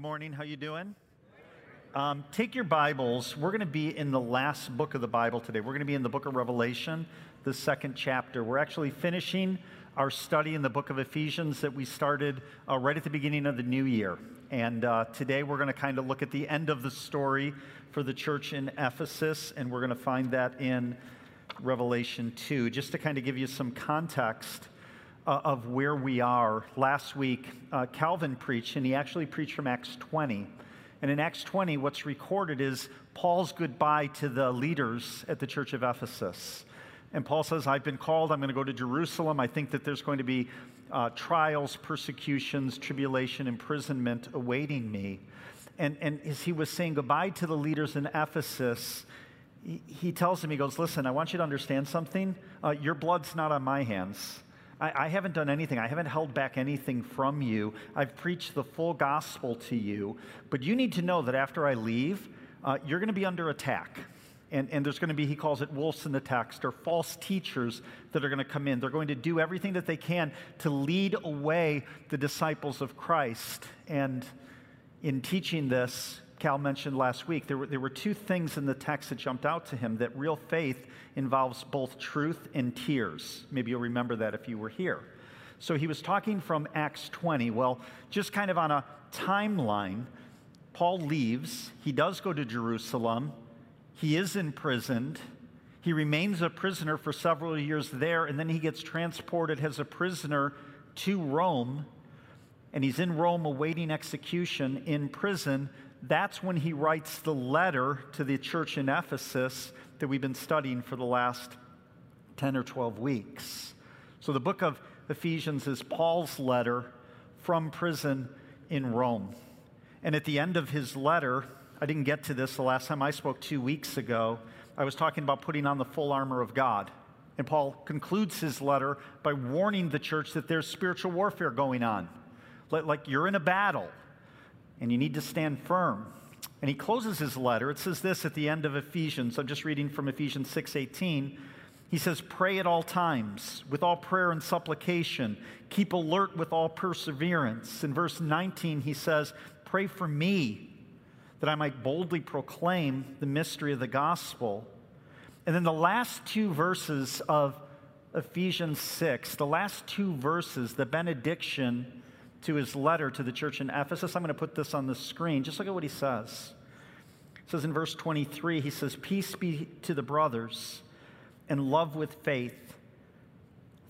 morning. How you doing? Um, take your Bibles. We're going to be in the last book of the Bible today. We're going to be in the book of Revelation, the second chapter. We're actually finishing our study in the book of Ephesians that we started uh, right at the beginning of the new year. And uh, today we're going to kind of look at the end of the story for the church in Ephesus, and we're going to find that in Revelation 2. Just to kind of give you some context uh, of where we are. Last week, uh, Calvin preached, and he actually preached from Acts 20. And in Acts 20, what's recorded is Paul's goodbye to the leaders at the church of Ephesus. And Paul says, I've been called, I'm going to go to Jerusalem. I think that there's going to be uh, trials, persecutions, tribulation, imprisonment awaiting me. And, and as he was saying goodbye to the leaders in Ephesus, he, he tells them, he goes, Listen, I want you to understand something. Uh, your blood's not on my hands. I, I haven't done anything. I haven't held back anything from you. I've preached the full gospel to you. But you need to know that after I leave, uh, you're going to be under attack. And, and, there's going to be, he calls it wolves in the text, or false teachers that are going to come in. They're going to do everything that they can to lead away the disciples of Christ. And in teaching this, Cal mentioned last week, there were, there were two things in the text that jumped out to him that real faith involves both truth and tears. Maybe you'll remember that if you were here. So he was talking from Acts 20. Well, just kind of on a timeline, Paul leaves. He does go to Jerusalem. He is imprisoned. He remains a prisoner for several years there, and then he gets transported as a prisoner to Rome. And he's in Rome awaiting execution in prison that's when he writes the letter to the church in Ephesus that we've been studying for the last 10 or 12 weeks. So the book of Ephesians is Paul's letter from prison in Rome. And at the end of his letter, I didn't get to this the last time I spoke two weeks ago. I was talking about putting on the full armor of God. And Paul concludes his letter by warning the church that there's spiritual warfare going on. Like you're in a battle and you need to stand firm. And he closes his letter. It says this at the end of Ephesians. I'm just reading from Ephesians 6:18. He says, "Pray at all times with all prayer and supplication. Keep alert with all perseverance." In verse 19 he says, "Pray for me that I might boldly proclaim the mystery of the gospel." And then the last two verses of Ephesians 6, the last two verses, the benediction to his letter to the church in Ephesus. I'm going to put this on the screen. Just look at what he says. It says in verse 23, he says, Peace be to the brothers and love with faith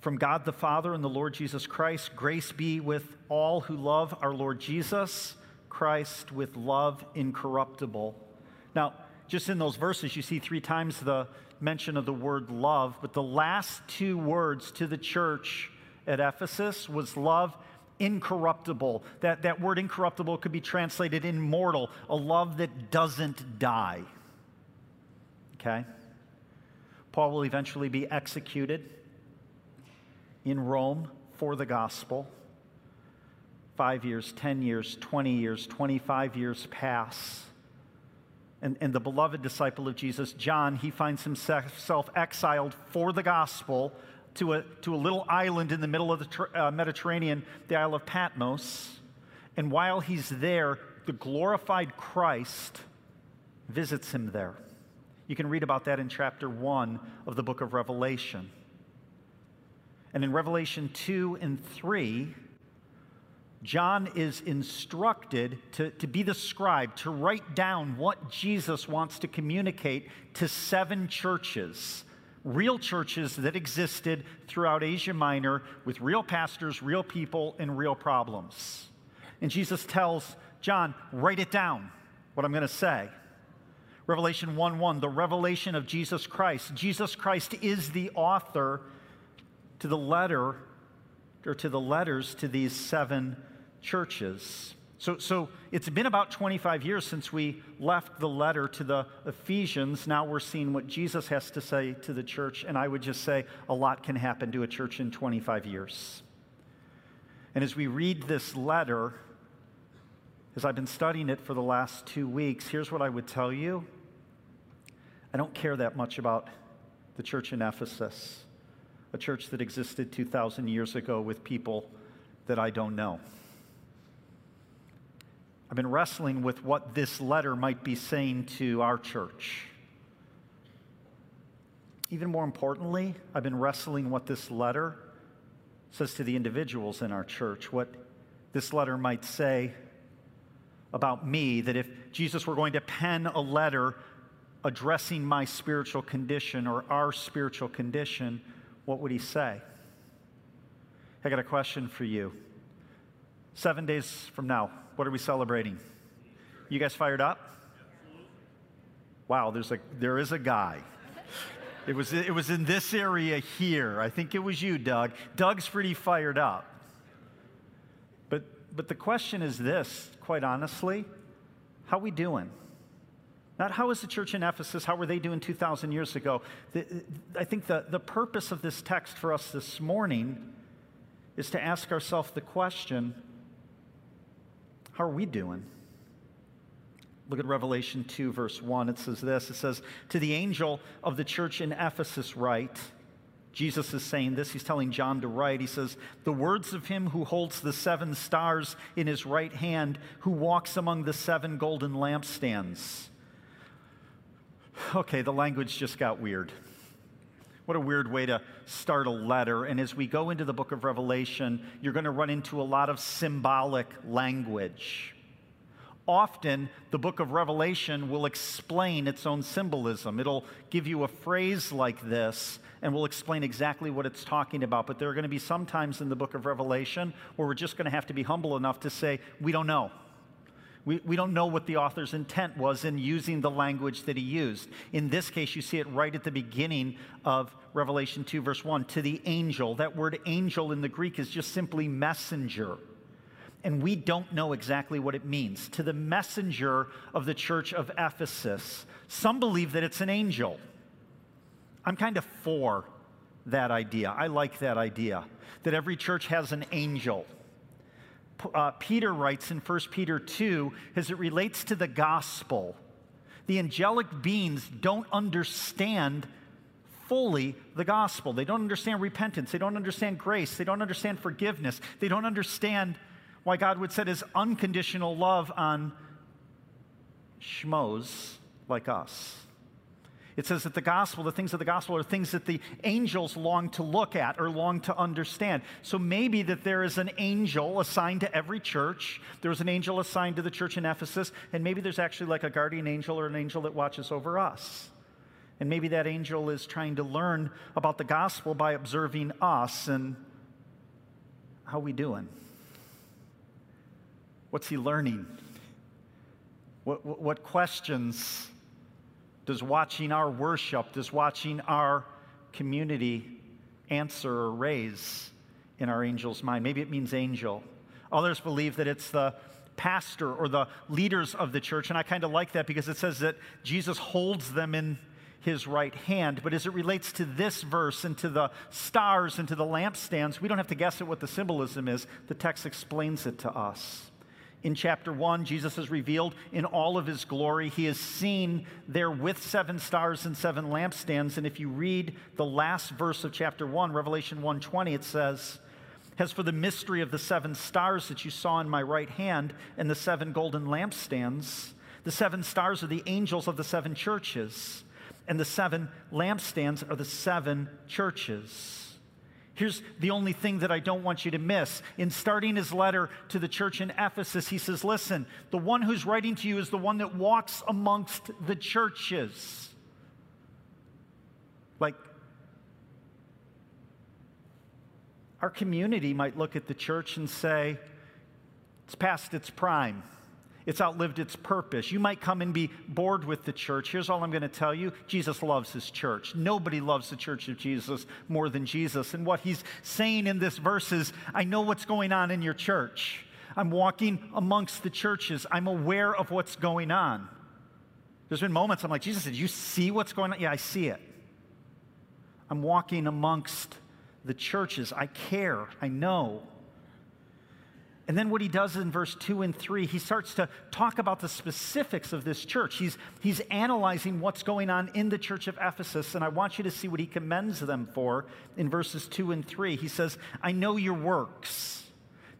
from God the Father and the Lord Jesus Christ. Grace be with all who love our Lord Jesus Christ with love incorruptible. Now, just in those verses, you see three times the mention of the word love, but the last two words to the church at Ephesus was love incorruptible. That, that word incorruptible could be translated immortal, a love that doesn't die. Okay? Paul will eventually be executed in Rome for the gospel. Five years, 10 years, 20 years, 25 years pass. And, and the beloved disciple of Jesus, John, he finds himself exiled for the gospel to a, to a little island in the middle of the uh, Mediterranean, the Isle of Patmos. And while he's there, the glorified Christ visits him there. You can read about that in chapter 1 of the book of Revelation. And in Revelation 2 and 3, John is instructed to, to be the scribe, to write down what Jesus wants to communicate to seven churches real churches that existed throughout Asia Minor with real pastors, real people, and real problems. And Jesus tells John, write it down, what I'm going to say. Revelation 1 1, the revelation of Jesus Christ. Jesus Christ is the author to the letter or to the letters to these seven churches. So, so it's been about 25 years since we left the letter to the Ephesians. Now we're seeing what Jesus has to say to the church. And I would just say a lot can happen to a church in 25 years. And as we read this letter, as I've been studying it for the last two weeks, here's what I would tell you I don't care that much about the church in Ephesus, a church that existed 2,000 years ago with people that I don't know. I've been wrestling with what this letter might be saying to our church. Even more importantly, I've been wrestling what this letter says to the individuals in our church, what this letter might say about me, that if Jesus were going to pen a letter addressing my spiritual condition or our spiritual condition, what would he say? I got a question for you. Seven days from now, what are we celebrating? You guys fired up? Wow, there's a, there is a guy. It was, it was in this area here. I think it was you, Doug. Doug's pretty fired up. But, but the question is this, quite honestly how we doing? Not how is the church in Ephesus, how were they doing 2,000 years ago? The, I think the, the purpose of this text for us this morning is to ask ourselves the question how are we doing? Look at Revelation 2, verse 1. It says this It says, To the angel of the church in Ephesus, write, Jesus is saying this. He's telling John to write. He says, The words of him who holds the seven stars in his right hand, who walks among the seven golden lampstands. Okay, the language just got weird. What a weird way to start a letter. And as we go into the book of Revelation, you're going to run into a lot of symbolic language. Often, the book of Revelation will explain its own symbolism. It'll give you a phrase like this and will explain exactly what it's talking about. But there are going to be some times in the book of Revelation where we're just going to have to be humble enough to say, we don't know. We, we don't know what the author's intent was in using the language that he used. In this case, you see it right at the beginning of Revelation 2, verse 1. To the angel. That word angel in the Greek is just simply messenger. And we don't know exactly what it means. To the messenger of the church of Ephesus. Some believe that it's an angel. I'm kind of for that idea. I like that idea that every church has an angel uh, Peter writes in 1 Peter 2 as it relates to the gospel. The angelic beings don't understand fully the gospel. They don't understand repentance. They don't understand grace. They don't understand forgiveness. They don't understand why God would set his unconditional love on schmoes like us. It says that the gospel, the things of the gospel, are things that the angels long to look at or long to understand. So maybe that there is an angel assigned to every church. There was an angel assigned to the church in Ephesus, and maybe there's actually like a guardian angel or an angel that watches over us. And maybe that angel is trying to learn about the gospel by observing us and how we doing? What's he learning? What, what, what questions does watching our worship, does watching our community answer or raise in our angel's mind? Maybe it means angel. Others believe that it's the pastor or the leaders of the church, and I kind of like that because it says that Jesus holds them in his right hand. But as it relates to this verse and to the stars and to the lampstands, we don't have to guess at what the symbolism is. The text explains it to us in chapter 1, Jesus is revealed in all of his glory. He is seen there with seven stars and seven lampstands. And if you read the last verse of chapter 1, Revelation 1:20, it says, As for the mystery of the seven stars that you saw in my right hand and the seven golden lampstands, the seven stars are the angels of the seven churches, and the seven lampstands are the seven churches. Here's the only thing that I don't want you to miss. In starting his letter to the church in Ephesus, he says, Listen, the one who's writing to you is the one that walks amongst the churches. Like, our community might look at the church and say, It's past its prime. It's outlived its purpose. You might come and be bored with the church. Here's all I'm going to tell you Jesus loves his church. Nobody loves the church of Jesus more than Jesus. And what he's saying in this verse is I know what's going on in your church. I'm walking amongst the churches, I'm aware of what's going on. There's been moments I'm like, Jesus, did you see what's going on? Yeah, I see it. I'm walking amongst the churches. I care. I know. And then what he does in verse 2 and 3, he starts to talk about the specifics of this church. He's, he's analyzing what's going on in the church of Ephesus, and I want you to see what he commends them for in verses 2 and 3. He says, I know your works.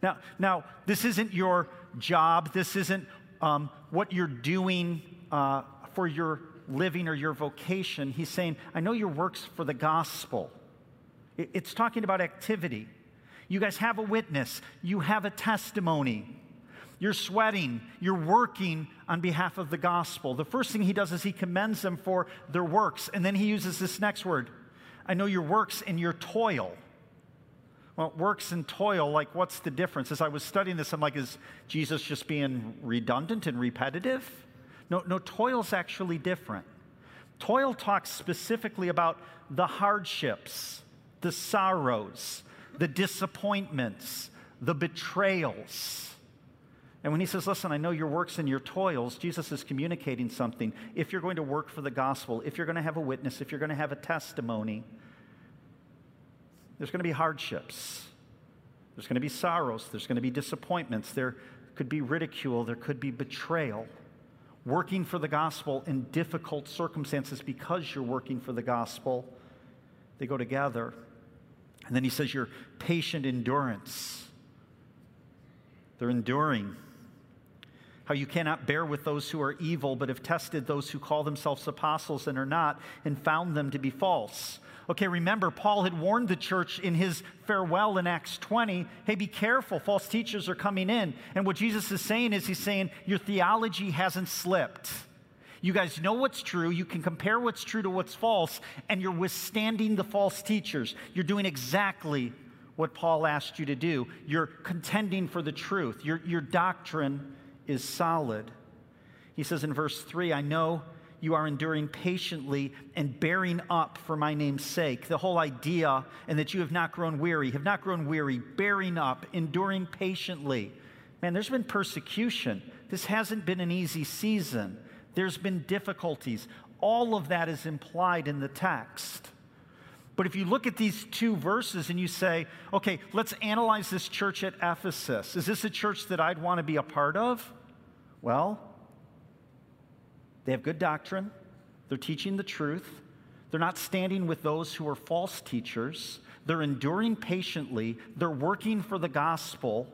Now, now this isn't your job, this isn't um, what you're doing uh, for your living or your vocation. He's saying, I know your works for the gospel. It's talking about activity. You guys have a witness, you have a testimony. You're sweating, you're working on behalf of the gospel. The first thing he does is he commends them for their works, and then he uses this next word I know your works and your toil. Well, works and toil, like, what's the difference? As I was studying this, I'm like, is Jesus just being redundant and repetitive? No, no, toil's actually different. Toil talks specifically about the hardships, the sorrows, the disappointments, the betrayals. And when he says, Listen, I know your works and your toils, Jesus is communicating something. If you're going to work for the gospel, if you're going to have a witness, if you're going to have a testimony, there's going to be hardships. There's going to be sorrows. There's going to be disappointments. There could be ridicule. There could be betrayal. Working for the gospel in difficult circumstances because you're working for the gospel, they go together. And then he says, Your patient endurance. They're enduring. How you cannot bear with those who are evil, but have tested those who call themselves apostles and are not, and found them to be false. Okay, remember, Paul had warned the church in his farewell in Acts 20 hey, be careful, false teachers are coming in. And what Jesus is saying is, he's saying, your theology hasn't slipped. You guys know what's true. You can compare what's true to what's false, and you're withstanding the false teachers. You're doing exactly what Paul asked you to do. You're contending for the truth. Your, your doctrine is solid. He says in verse 3 I know you are enduring patiently and bearing up for my name's sake. The whole idea, and that you have not grown weary, have not grown weary, bearing up, enduring patiently. Man, there's been persecution. This hasn't been an easy season. There's been difficulties. All of that is implied in the text. But if you look at these two verses and you say, okay, let's analyze this church at Ephesus. Is this a church that I'd want to be a part of? Well, they have good doctrine, they're teaching the truth, they're not standing with those who are false teachers, they're enduring patiently, they're working for the gospel,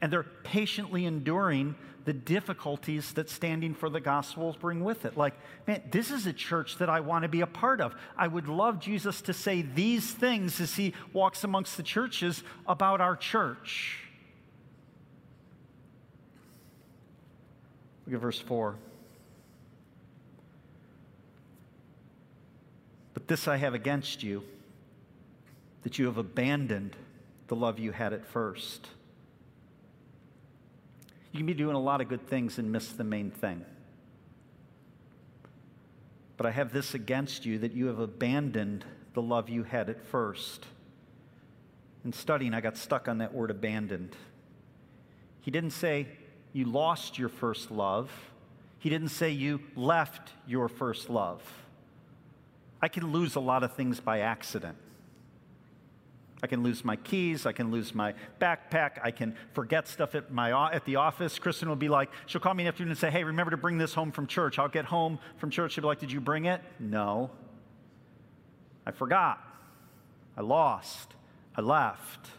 and they're patiently enduring the difficulties that standing for the gospel bring with it. Like, man, this is a church that I want to be a part of. I would love Jesus to say these things as he walks amongst the churches about our church. Look at verse 4. But this I have against you, that you have abandoned the love you had at first. You can be doing a lot of good things and miss the main thing. But I have this against you that you have abandoned the love you had at first. In studying, I got stuck on that word abandoned. He didn't say you lost your first love, he didn't say you left your first love. I can lose a lot of things by accident. I can lose my keys. I can lose my backpack. I can forget stuff at, my, at the office. Kristen will be like, she'll call me in the afternoon and say, hey, remember to bring this home from church. I'll get home from church. She'll be like, did you bring it? No. I forgot. I lost. I left.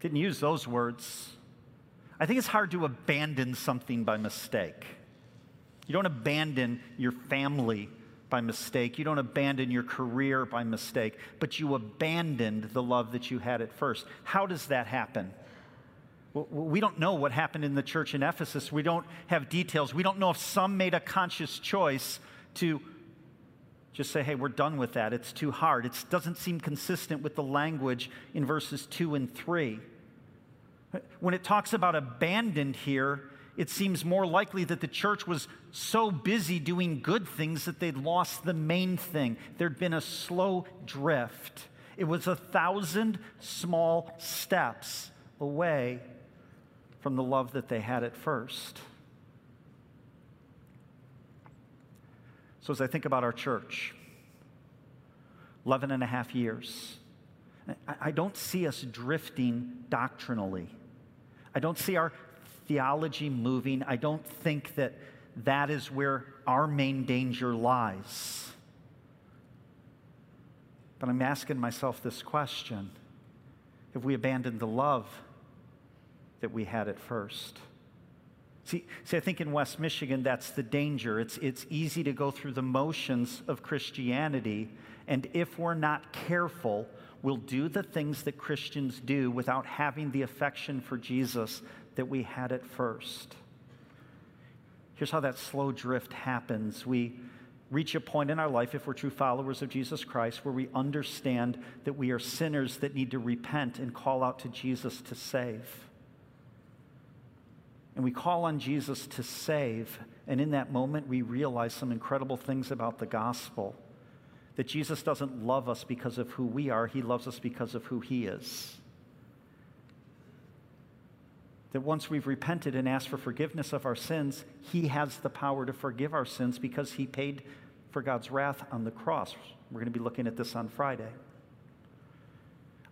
Didn't use those words. I think it's hard to abandon something by mistake. You don't abandon your family by mistake. You don't abandon your career by mistake, but you abandoned the love that you had at first. How does that happen? We don't know what happened in the church in Ephesus. We don't have details. We don't know if some made a conscious choice to just say, hey, we're done with that. It's too hard. It doesn't seem consistent with the language in verses 2 and 3. When it talks about abandoned here, it seems more likely that the church was so busy doing good things that they'd lost the main thing. There'd been a slow drift. It was a thousand small steps away from the love that they had at first. So, as I think about our church, 11 and a half years, I don't see us drifting doctrinally. I don't see our theology moving. I don't think that that is where our main danger lies. But I'm asking myself this question Have we abandoned the love that we had at first? See, see, I think in West Michigan, that's the danger. It's, it's easy to go through the motions of Christianity, and if we're not careful, we'll do the things that Christians do without having the affection for Jesus that we had at first. Here's how that slow drift happens. We reach a point in our life, if we're true followers of Jesus Christ, where we understand that we are sinners that need to repent and call out to Jesus to save. And we call on Jesus to save. And in that moment, we realize some incredible things about the gospel that Jesus doesn't love us because of who we are, He loves us because of who He is. That once we've repented and asked for forgiveness of our sins, He has the power to forgive our sins because He paid for God's wrath on the cross. We're going to be looking at this on Friday.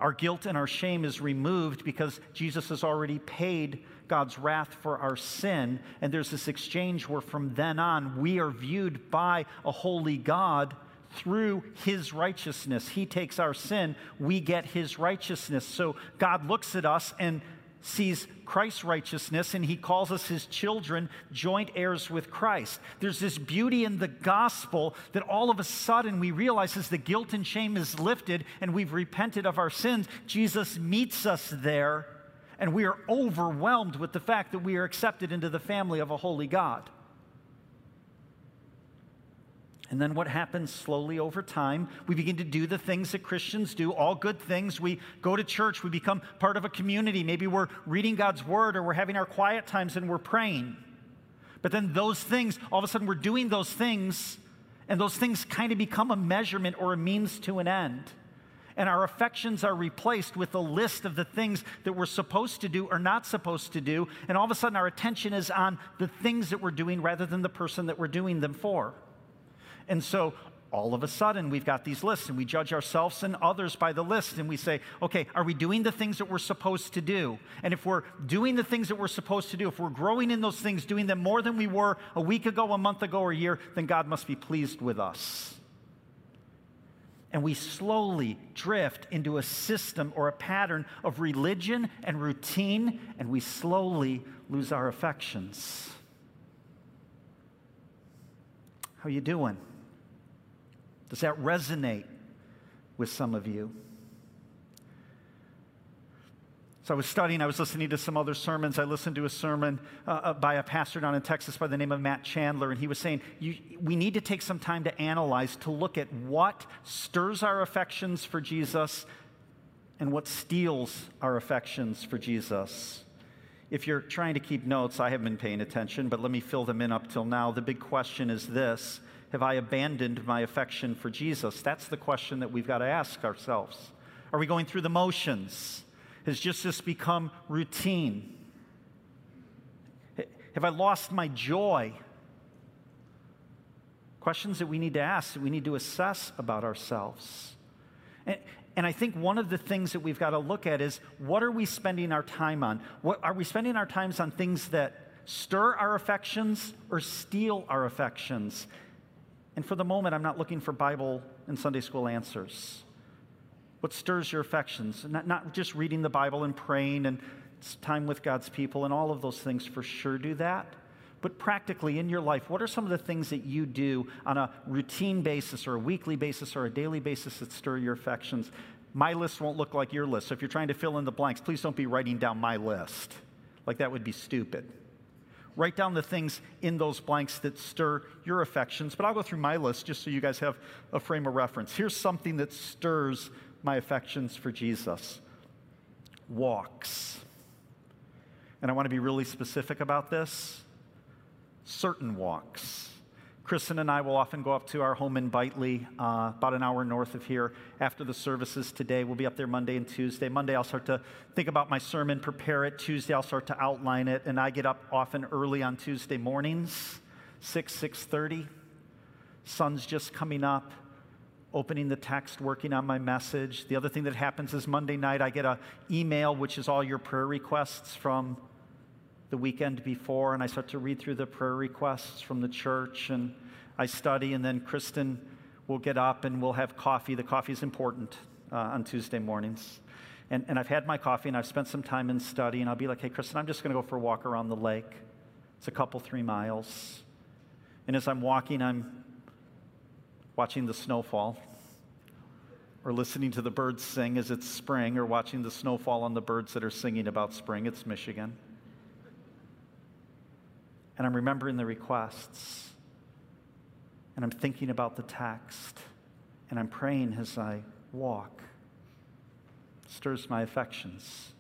Our guilt and our shame is removed because Jesus has already paid God's wrath for our sin. And there's this exchange where from then on we are viewed by a holy God through his righteousness. He takes our sin, we get his righteousness. So God looks at us and sees Christ's righteousness and he calls us his children, joint heirs with Christ. There's this beauty in the gospel that all of a sudden we realize as the guilt and shame is lifted and we've repented of our sins, Jesus meets us there and we are overwhelmed with the fact that we are accepted into the family of a holy God. And then what happens slowly over time? We begin to do the things that Christians do, all good things. We go to church, we become part of a community. Maybe we're reading God's word or we're having our quiet times and we're praying. But then those things, all of a sudden we're doing those things, and those things kind of become a measurement or a means to an end. And our affections are replaced with a list of the things that we're supposed to do or not supposed to do. And all of a sudden, our attention is on the things that we're doing rather than the person that we're doing them for. And so all of a sudden we've got these lists and we judge ourselves and others by the list and we say, okay, are we doing the things that we're supposed to do? And if we're doing the things that we're supposed to do, if we're growing in those things, doing them more than we were a week ago, a month ago, or a year, then God must be pleased with us. And we slowly drift into a system or a pattern of religion and routine, and we slowly lose our affections. How you doing? Does that resonate with some of you? So I was studying, I was listening to some other sermons. I listened to a sermon uh, uh, by a pastor down in Texas by the name of Matt Chandler, and he was saying, We need to take some time to analyze, to look at what stirs our affections for Jesus and what steals our affections for Jesus. If you're trying to keep notes, I haven't been paying attention, but let me fill them in up till now. The big question is this have I abandoned my affection for Jesus? That's the question that we've got to ask ourselves. Are we going through the motions? Has just this become routine? Have I lost my joy? Questions that we need to ask, that we need to assess about ourselves. And, and I think one of the things that we've got to look at is what are we spending our time on? What, are we spending our times on things that stir our affections or steal our affections? And for the moment, I'm not looking for Bible and Sunday school answers. What stirs your affections? Not, not just reading the Bible and praying and time with God's people and all of those things for sure do that. But practically in your life, what are some of the things that you do on a routine basis or a weekly basis or a daily basis that stir your affections? My list won't look like your list. So if you're trying to fill in the blanks, please don't be writing down my list. Like that would be stupid. Write down the things in those blanks that stir your affections. But I'll go through my list just so you guys have a frame of reference. Here's something that stirs my affections for Jesus walks. And I want to be really specific about this certain walks. Kristen and I will often go up to our home in Bitely, uh, about an hour north of here, after the services today. We'll be up there Monday and Tuesday. Monday, I'll start to think about my sermon, prepare it. Tuesday, I'll start to outline it, and I get up often early on Tuesday mornings, 6, 6.30. Sun's just coming up, opening the text, working on my message. The other thing that happens is Monday night, I get an email, which is all your prayer requests from the weekend before, and I start to read through the prayer requests from the church, and I study, and then Kristen will get up and we'll have coffee. The coffee is important uh, on Tuesday mornings. And, and I've had my coffee and I've spent some time in study, and I'll be like, hey, Kristen, I'm just going to go for a walk around the lake. It's a couple, three miles. And as I'm walking, I'm watching the snowfall, or listening to the birds sing as it's spring, or watching the snowfall on the birds that are singing about spring. It's Michigan. And I'm remembering the requests, and I'm thinking about the text, and I'm praying as I walk. It stirs my affections.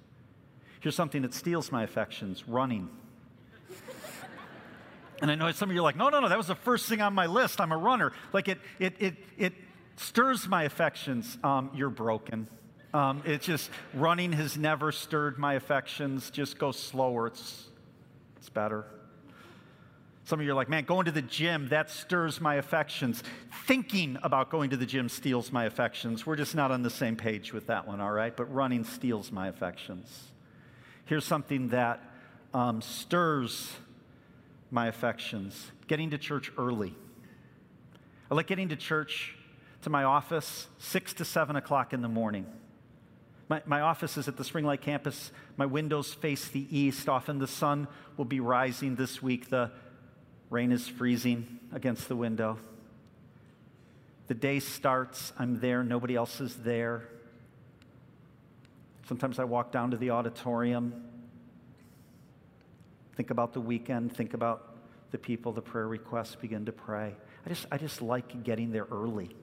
Here's something that steals my affections running. And I know some of you are like, no, no, no, that was the first thing on my list. I'm a runner. Like it, it, it, it stirs my affections. Um, you're broken. Um, it's just running has never stirred my affections. Just go slower. It's, it's better. Some of you are like, man, going to the gym, that stirs my affections. Thinking about going to the gym steals my affections. We're just not on the same page with that one, all right? But running steals my affections. Here's something that um, stirs my affections getting to church early. I like getting to church to my office six to seven o'clock in the morning. My, my office is at the Spring Lake campus. My windows face the east. Often the sun will be rising this week. The rain is freezing against the window. The day starts. I'm there. Nobody else is there. Sometimes I walk down to the auditorium Think about the weekend. Think about the people, the prayer requests, begin to pray. I just, I just like getting there early,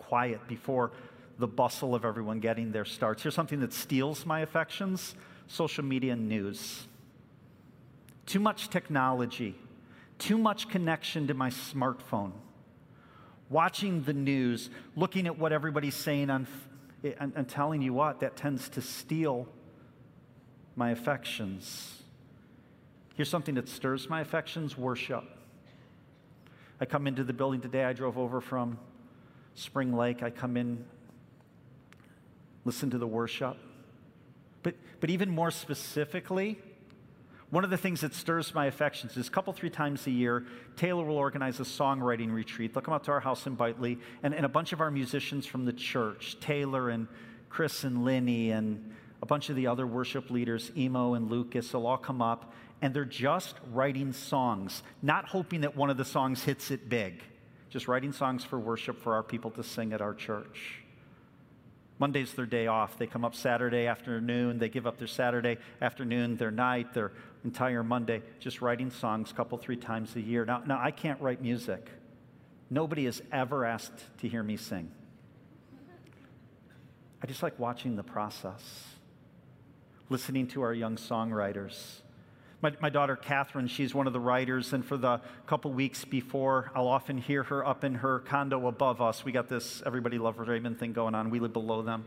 quiet, before the bustle of everyone getting there starts. Here's something that steals my affections social media news. Too much technology, too much connection to my smartphone. Watching the news, looking at what everybody's saying on, and telling you what, that tends to steal my affections. Here's something that stirs my affections worship. I come into the building today. I drove over from Spring Lake. I come in, listen to the worship. But, but even more specifically, one of the things that stirs my affections is a couple, three times a year, Taylor will organize a songwriting retreat. They'll come out to our house in Bitely, and, and a bunch of our musicians from the church, Taylor and Chris and Linny and a bunch of the other worship leaders, Emo and Lucas, will all come up and they're just writing songs, not hoping that one of the songs hits it big, just writing songs for worship for our people to sing at our church. Monday's their day off. They come up Saturday afternoon, they give up their Saturday afternoon, their night, their entire Monday, just writing songs couple, three times a year. Now, now I can't write music. Nobody has ever asked to hear me sing. I just like watching the process, listening to our young songwriters my, my daughter Catherine, she's one of the writers, and for the couple weeks before, I'll often hear her up in her condo above us. We got this everybody love Raymond thing going on. We live below them.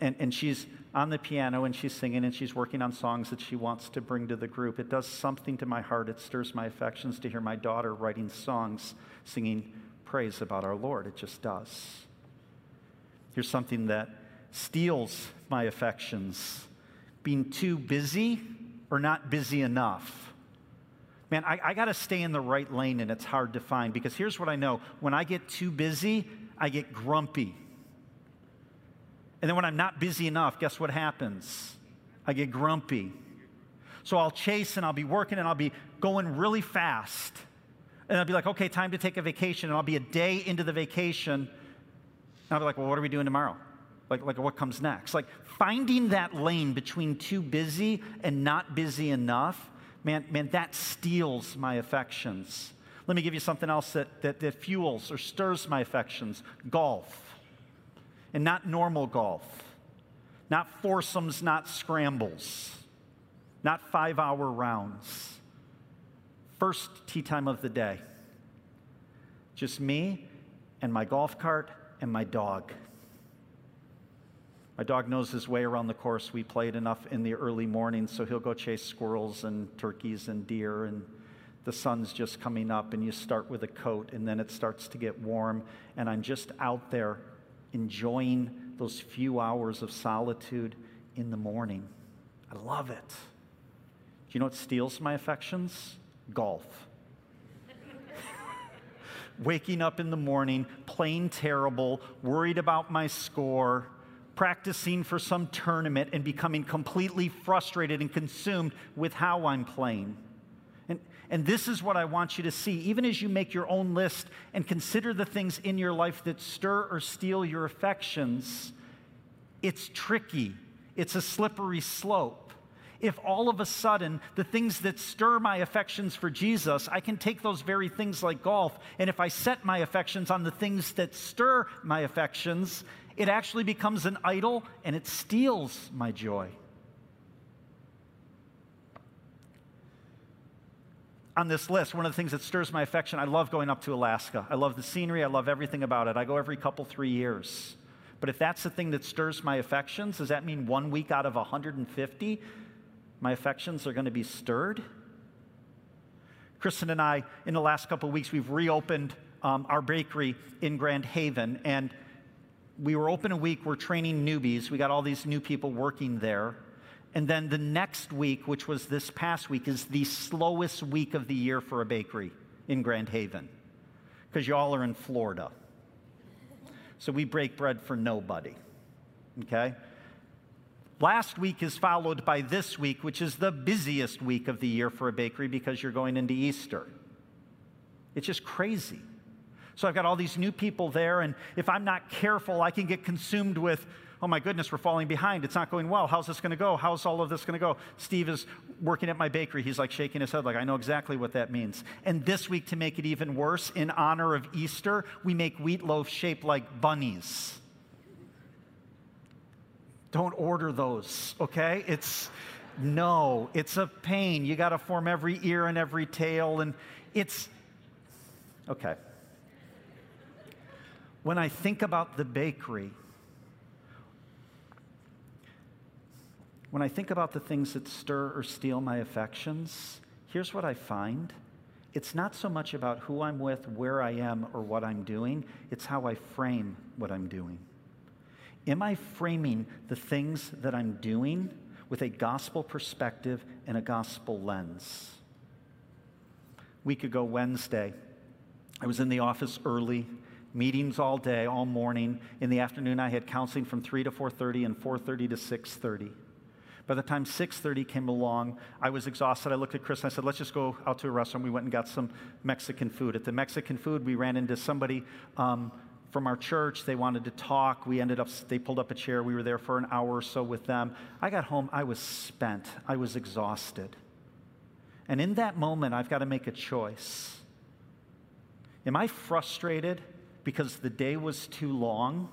And, and she's on the piano and she's singing and she's working on songs that she wants to bring to the group. It does something to my heart. It stirs my affections to hear my daughter writing songs, singing praise about our Lord. It just does. Here's something that steals my affections being too busy or not busy enough. Man, I, I got to stay in the right lane and it's hard to find because here's what I know when I get too busy, I get grumpy. And then when I'm not busy enough, guess what happens? I get grumpy. So I'll chase and I'll be working and I'll be going really fast. And I'll be like, okay, time to take a vacation. And I'll be a day into the vacation. And I'll be like, well, what are we doing tomorrow? Like, like what comes next? Like finding that lane between too busy and not busy enough, man, man, that steals my affections. Let me give you something else that, that, that fuels or stirs my affections golf. And not normal golf, not foursomes, not scrambles, not five hour rounds. First tee time of the day. Just me and my golf cart and my dog. My dog knows his way around the course. We played enough in the early morning, so he'll go chase squirrels and turkeys and deer. And the sun's just coming up, and you start with a coat, and then it starts to get warm. And I'm just out there enjoying those few hours of solitude in the morning. I love it. Do you know what steals my affections? Golf. Waking up in the morning, playing terrible, worried about my score practicing for some tournament and becoming completely frustrated and consumed with how I'm playing. And, And this is what I want you to see, even as you make your own list and consider the things in your life that stir or steal your affections. It's tricky, it's a slippery slope. If all of a sudden the things that stir my affections for Jesus, I can take those very things like golf, and if I set my affections on the things that stir my affections, it actually becomes an idol and it steals my joy. on this list, one of the things that stirs my affection, I love going up to Alaska. I love the scenery, I love everything about it. I go every couple, three years. But if that's the thing that stirs my affections, does that mean one week out of 150, my affections are going to be stirred? Kristen and I, in the last couple of weeks, we've reopened um, our bakery in Grand Haven. And we were open a week, we're training newbies. We got all these new people working there. And then the next week, which was this past week, is the slowest week of the year for a bakery in Grand Haven because y'all are in Florida. So we break bread for nobody. Okay? Last week is followed by this week, which is the busiest week of the year for a bakery because you're going into Easter. It's just crazy. So I've got all these new people there, and if I'm not careful, I can get consumed with oh my goodness, we're falling behind. It's not going well. How's this going to go? How's all of this going to go? Steve is working at my bakery. He's like shaking his head, like, I know exactly what that means. And this week, to make it even worse, in honor of Easter, we make wheat loaves shaped like bunnies. Don't order those, okay? It's no, it's a pain. You got to form every ear and every tail, and it's okay. When I think about the bakery, When I think about the things that stir or steal my affections, here's what I find it's not so much about who I'm with, where I am, or what I'm doing, it's how I frame what I'm doing. Am I framing the things that I'm doing with a gospel perspective and a gospel lens? Week ago, Wednesday, I was in the office early, meetings all day, all morning. In the afternoon, I had counseling from 3 to 4:30 and 4:30 to 6:30. By the time 6:30 came along, I was exhausted. I looked at Chris and I said, "Let's just go out to a restaurant." We went and got some Mexican food. At the Mexican food, we ran into somebody um, from our church. They wanted to talk. We ended up. They pulled up a chair. We were there for an hour or so with them. I got home. I was spent. I was exhausted. And in that moment, I've got to make a choice. Am I frustrated because the day was too long?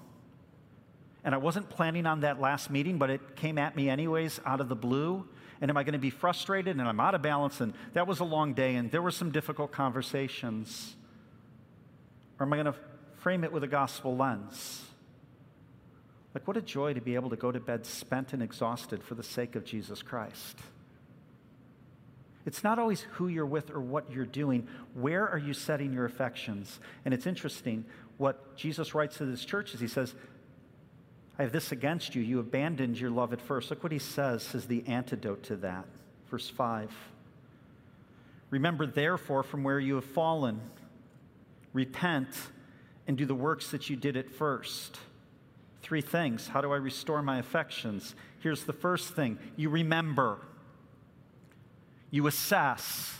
And I wasn't planning on that last meeting, but it came at me anyways out of the blue. And am I going to be frustrated and I'm out of balance? And that was a long day and there were some difficult conversations. Or am I going to frame it with a gospel lens? Like, what a joy to be able to go to bed spent and exhausted for the sake of Jesus Christ. It's not always who you're with or what you're doing. Where are you setting your affections? And it's interesting what Jesus writes to this church is he says, I have this against you. You abandoned your love at first. Look what he says is the antidote to that. Verse 5. Remember, therefore, from where you have fallen, repent and do the works that you did at first. Three things. How do I restore my affections? Here's the first thing you remember, you assess,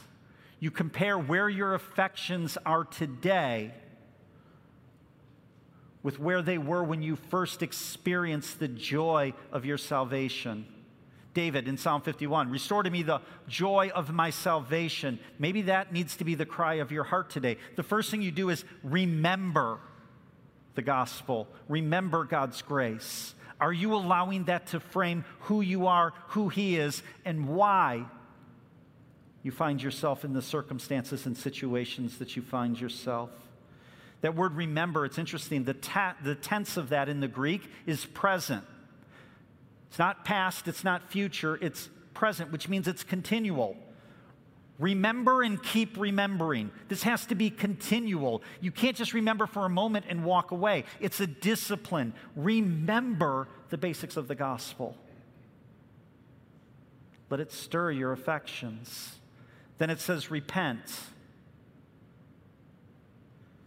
you compare where your affections are today with where they were when you first experienced the joy of your salvation. David in Psalm 51, restore to me the joy of my salvation. Maybe that needs to be the cry of your heart today. The first thing you do is remember the gospel, remember God's grace. Are you allowing that to frame who you are, who He is, and why you find yourself in the circumstances and situations that you find yourself? That word remember, it's interesting. The, ta- the tense of that in the Greek is present. It's not past, it's not future, it's present, which means it's continual. Remember and keep remembering. This has to be continual. You can't just remember for a moment and walk away. It's a discipline. Remember the basics of the gospel. Let it stir your affections. Then it says, repent.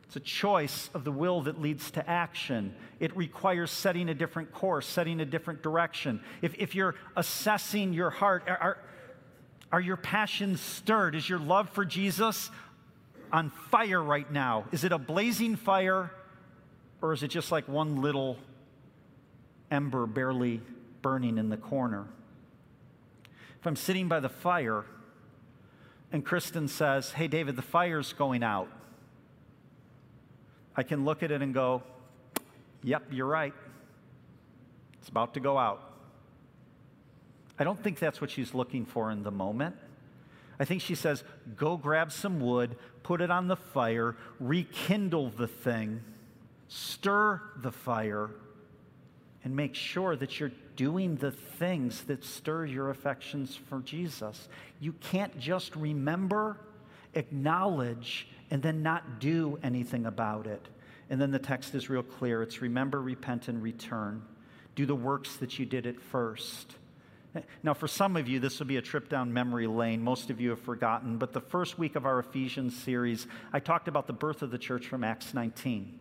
It's a choice of the will that leads to action. It requires setting a different course, setting a different direction. If, if you're assessing your heart, are, Are your passions stirred? Is your love for Jesus on fire right now? Is it a blazing fire or is it just like one little ember barely burning in the corner? If I'm sitting by the fire and Kristen says, Hey, David, the fire's going out, I can look at it and go, Yep, you're right. It's about to go out. I don't think that's what she's looking for in the moment. I think she says, Go grab some wood, put it on the fire, rekindle the thing, stir the fire, and make sure that you're doing the things that stir your affections for Jesus. You can't just remember, acknowledge, and then not do anything about it. And then the text is real clear it's remember, repent, and return. Do the works that you did at first. Now, for some of you, this will be a trip down memory lane. Most of you have forgotten, but the first week of our Ephesians series, I talked about the birth of the church from Acts 19.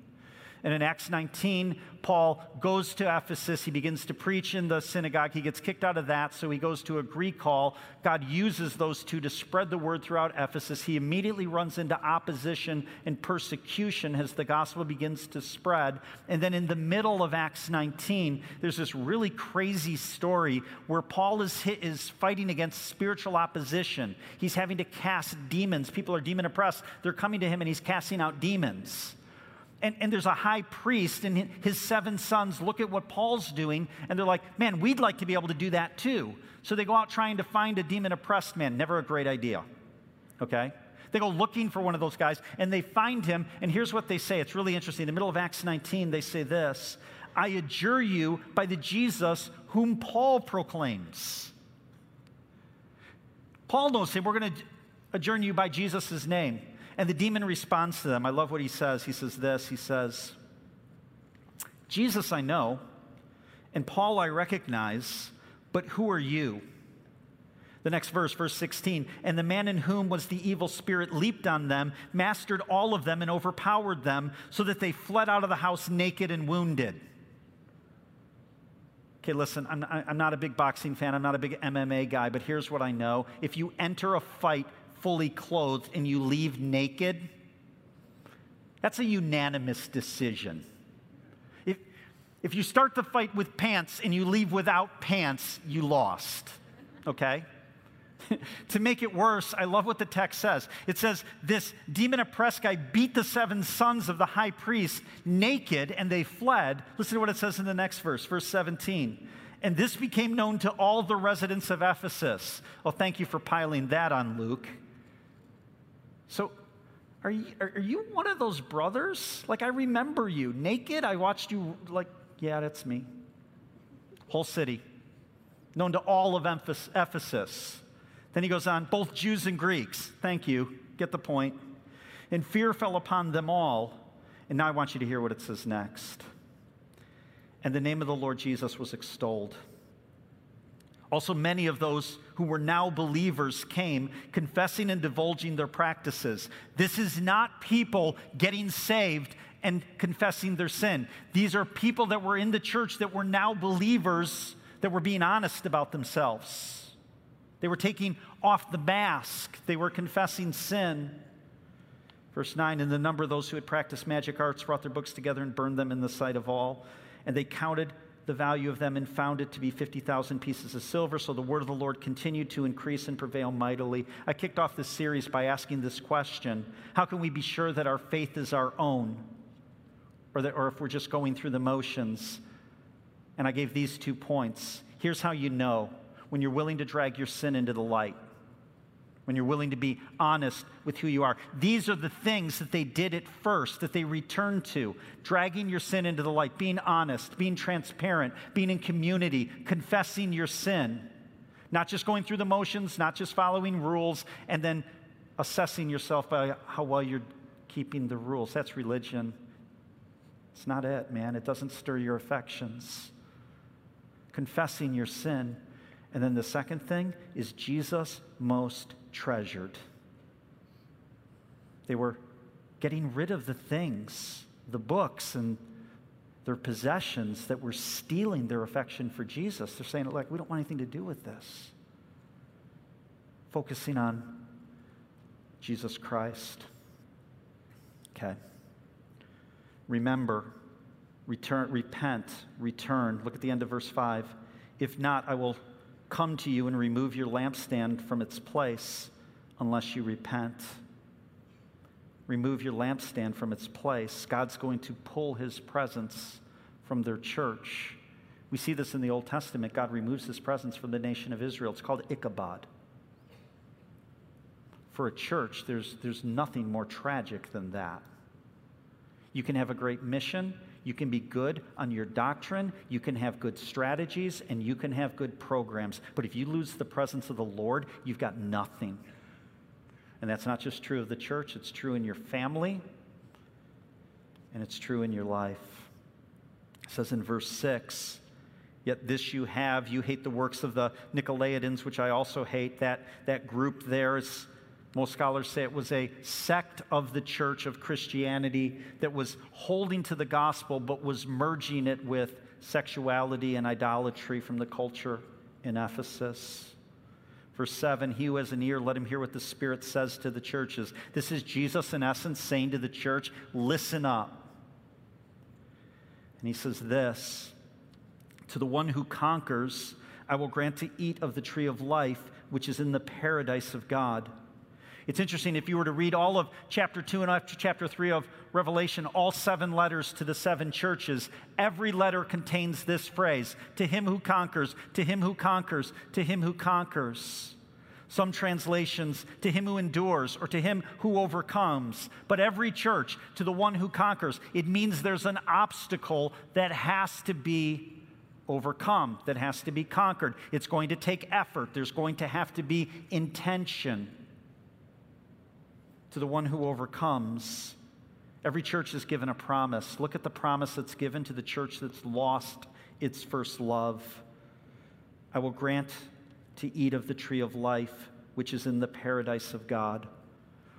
And in Acts 19, Paul goes to Ephesus. He begins to preach in the synagogue. He gets kicked out of that, so he goes to a Greek hall. God uses those two to spread the word throughout Ephesus. He immediately runs into opposition and persecution as the gospel begins to spread. And then in the middle of Acts 19, there's this really crazy story where Paul is, hit, is fighting against spiritual opposition. He's having to cast demons. People are demon oppressed. They're coming to him, and he's casting out demons. And, and, there's a high priest and his seven sons look at what Paul's doing and they're like, man, we'd like to be able to do that too. So they go out trying to find a demon oppressed man. Never a great idea. Okay? They go looking for one of those guys and they find him. And here's what they say it's really interesting. In the middle of Acts 19, they say this I adjure you by the Jesus whom Paul proclaims. Paul knows him. We're going to adjourn you by Jesus' name. And the demon responds to them. I love what he says. He says this He says, Jesus I know, and Paul I recognize, but who are you? The next verse, verse 16, and the man in whom was the evil spirit leaped on them, mastered all of them, and overpowered them, so that they fled out of the house naked and wounded. Okay, listen, I'm, I'm not a big boxing fan, I'm not a big MMA guy, but here's what I know. If you enter a fight fully clothed and you leave naked, that's a unanimous decision. If, if you start the fight with pants and you leave without pants, you lost, okay? to make it worse, I love what the text says. It says, This demon oppressed guy beat the seven sons of the high priest naked and they fled. Listen to what it says in the next verse, verse 17. And this became known to all the residents of Ephesus. Well, thank you for piling that on, Luke. So, are you, are you one of those brothers? Like, I remember you naked. I watched you, like, yeah, that's me. Whole city, known to all of Ephesus. Then he goes on, both Jews and Greeks. Thank you. Get the point. And fear fell upon them all. And now I want you to hear what it says next. And the name of the Lord Jesus was extolled. Also, many of those who were now believers came, confessing and divulging their practices. This is not people getting saved and confessing their sin. These are people that were in the church that were now believers that were being honest about themselves. They were taking off the mask, they were confessing sin. Verse 9, and the number of those who had practiced magic arts brought their books together and burned them in the sight of all. And they counted the value of them and found it to be 50,000 pieces of silver. So the word of the Lord continued to increase and prevail mightily. I kicked off this series by asking this question How can we be sure that our faith is our own? Or, that, or if we're just going through the motions? And I gave these two points. Here's how you know when you're willing to drag your sin into the light when you're willing to be honest with who you are. These are the things that they did at first, that they returned to dragging your sin into the light, being honest, being transparent, being in community, confessing your sin, not just going through the motions, not just following rules, and then assessing yourself by how well you're keeping the rules. That's religion. It's not it, man. It doesn't stir your affections. Confessing your sin. And then the second thing is Jesus most treasured. They were getting rid of the things, the books, and their possessions that were stealing their affection for Jesus. They're saying, like, we don't want anything to do with this. focusing on Jesus Christ. Okay. Remember, return, repent, return. Look at the end of verse 5. If not, I will come to you and remove your lampstand from its place unless you repent. Remove your lampstand from its place. God's going to pull his presence from their church. We see this in the Old Testament. God removes his presence from the nation of Israel. It's called Ichabod. For a church, there's, there's nothing more tragic than that. You can have a great mission, you can be good on your doctrine, you can have good strategies, and you can have good programs. But if you lose the presence of the Lord, you've got nothing. And that's not just true of the church, it's true in your family, and it's true in your life. It says in verse 6 Yet this you have, you hate the works of the Nicolaitans, which I also hate. That, that group there is, most scholars say it was a sect of the church of Christianity that was holding to the gospel but was merging it with sexuality and idolatry from the culture in Ephesus. Verse 7 He who has an ear, let him hear what the Spirit says to the churches. This is Jesus, in essence, saying to the church, Listen up. And he says this To the one who conquers, I will grant to eat of the tree of life, which is in the paradise of God. It's interesting if you were to read all of chapter 2 and chapter 3 of Revelation, all seven letters to the seven churches, every letter contains this phrase To him who conquers, to him who conquers, to him who conquers. Some translations, to him who endures, or to him who overcomes. But every church, to the one who conquers. It means there's an obstacle that has to be overcome, that has to be conquered. It's going to take effort, there's going to have to be intention to the one who overcomes. Every church is given a promise. Look at the promise that's given to the church that's lost its first love. I will grant to eat of the tree of life, which is in the paradise of God.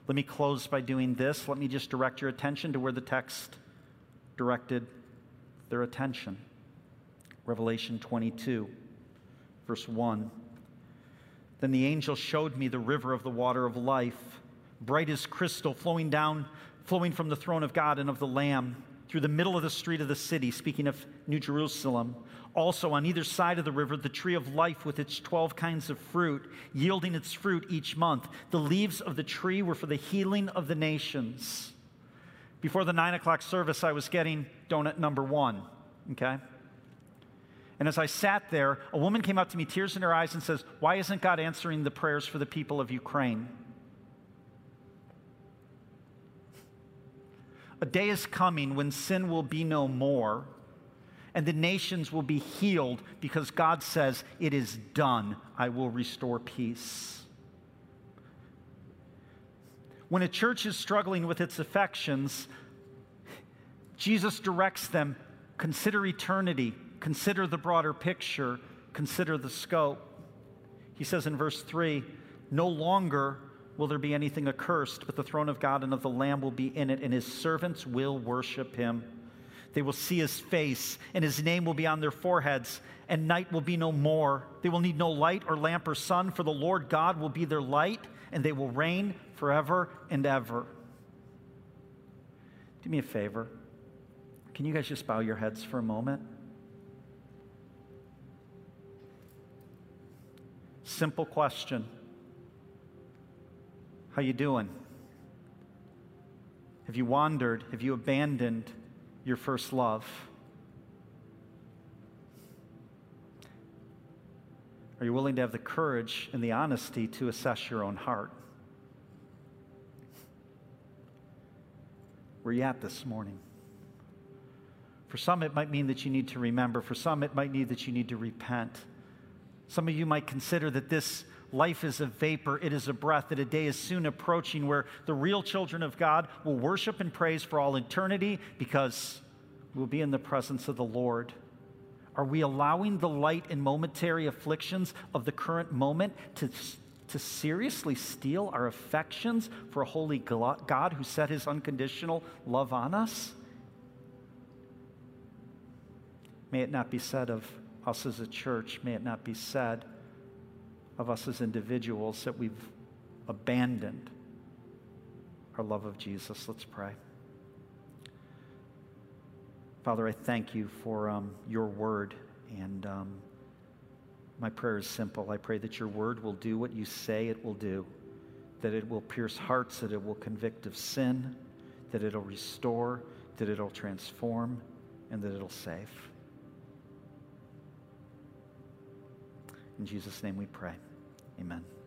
Let me close by doing this. Let me just direct your attention to where the text directed their attention. Revelation 22, verse 1. Then the angel showed me the river of the water of life bright as crystal, flowing down, flowing from the throne of God and of the Lamb through the middle of the street of the city, speaking of New Jerusalem. Also, on either side of the river, the tree of life with its 12 kinds of fruit, yielding its fruit each month. The leaves of the tree were for the healing of the nations. Before the nine o'clock service, I was getting donut number one, okay? And as I sat there, a woman came up to me, tears in her eyes, and says, Why isn't God answering the prayers for the people of Ukraine? A day is coming when sin will be no more and the nations will be healed because God says, It is done. I will restore peace. When a church is struggling with its affections, Jesus directs them consider eternity, consider the broader picture, consider the scope. He says in verse 3 No longer will there be anything accursed, but the throne of God and of the Lamb will be in it, and his servants will worship him. They will see his face, and his name will be on their foreheads, and night will be no more. They will need no light or lamp or sun, for the Lord God will be their light, and they will reign forever and ever. Do me a favor. Can you guys just bow your heads for a moment? Simple question. How you doing? Have you wandered? Have you abandoned your first love? Are you willing to have the courage and the honesty to assess your own heart? Where are you at this morning? For some, it might mean that you need to remember. For some, it might mean that you need to repent. Some of you might consider that this life is a vapor, it is a breath, that a day is soon approaching where the real children of God will worship and praise for all eternity because we'll be in the presence of the Lord. Are we allowing the light and momentary afflictions of the current moment to, to seriously steal our affections for a holy God who set his unconditional love on us? May it not be said of us as a church, may it not be said of us as individuals that we've abandoned our love of Jesus. Let's pray. Father, I thank you for um, your word. And um, my prayer is simple. I pray that your word will do what you say it will do, that it will pierce hearts, that it will convict of sin, that it'll restore, that it'll transform, and that it'll save. In Jesus' name we pray. Amen.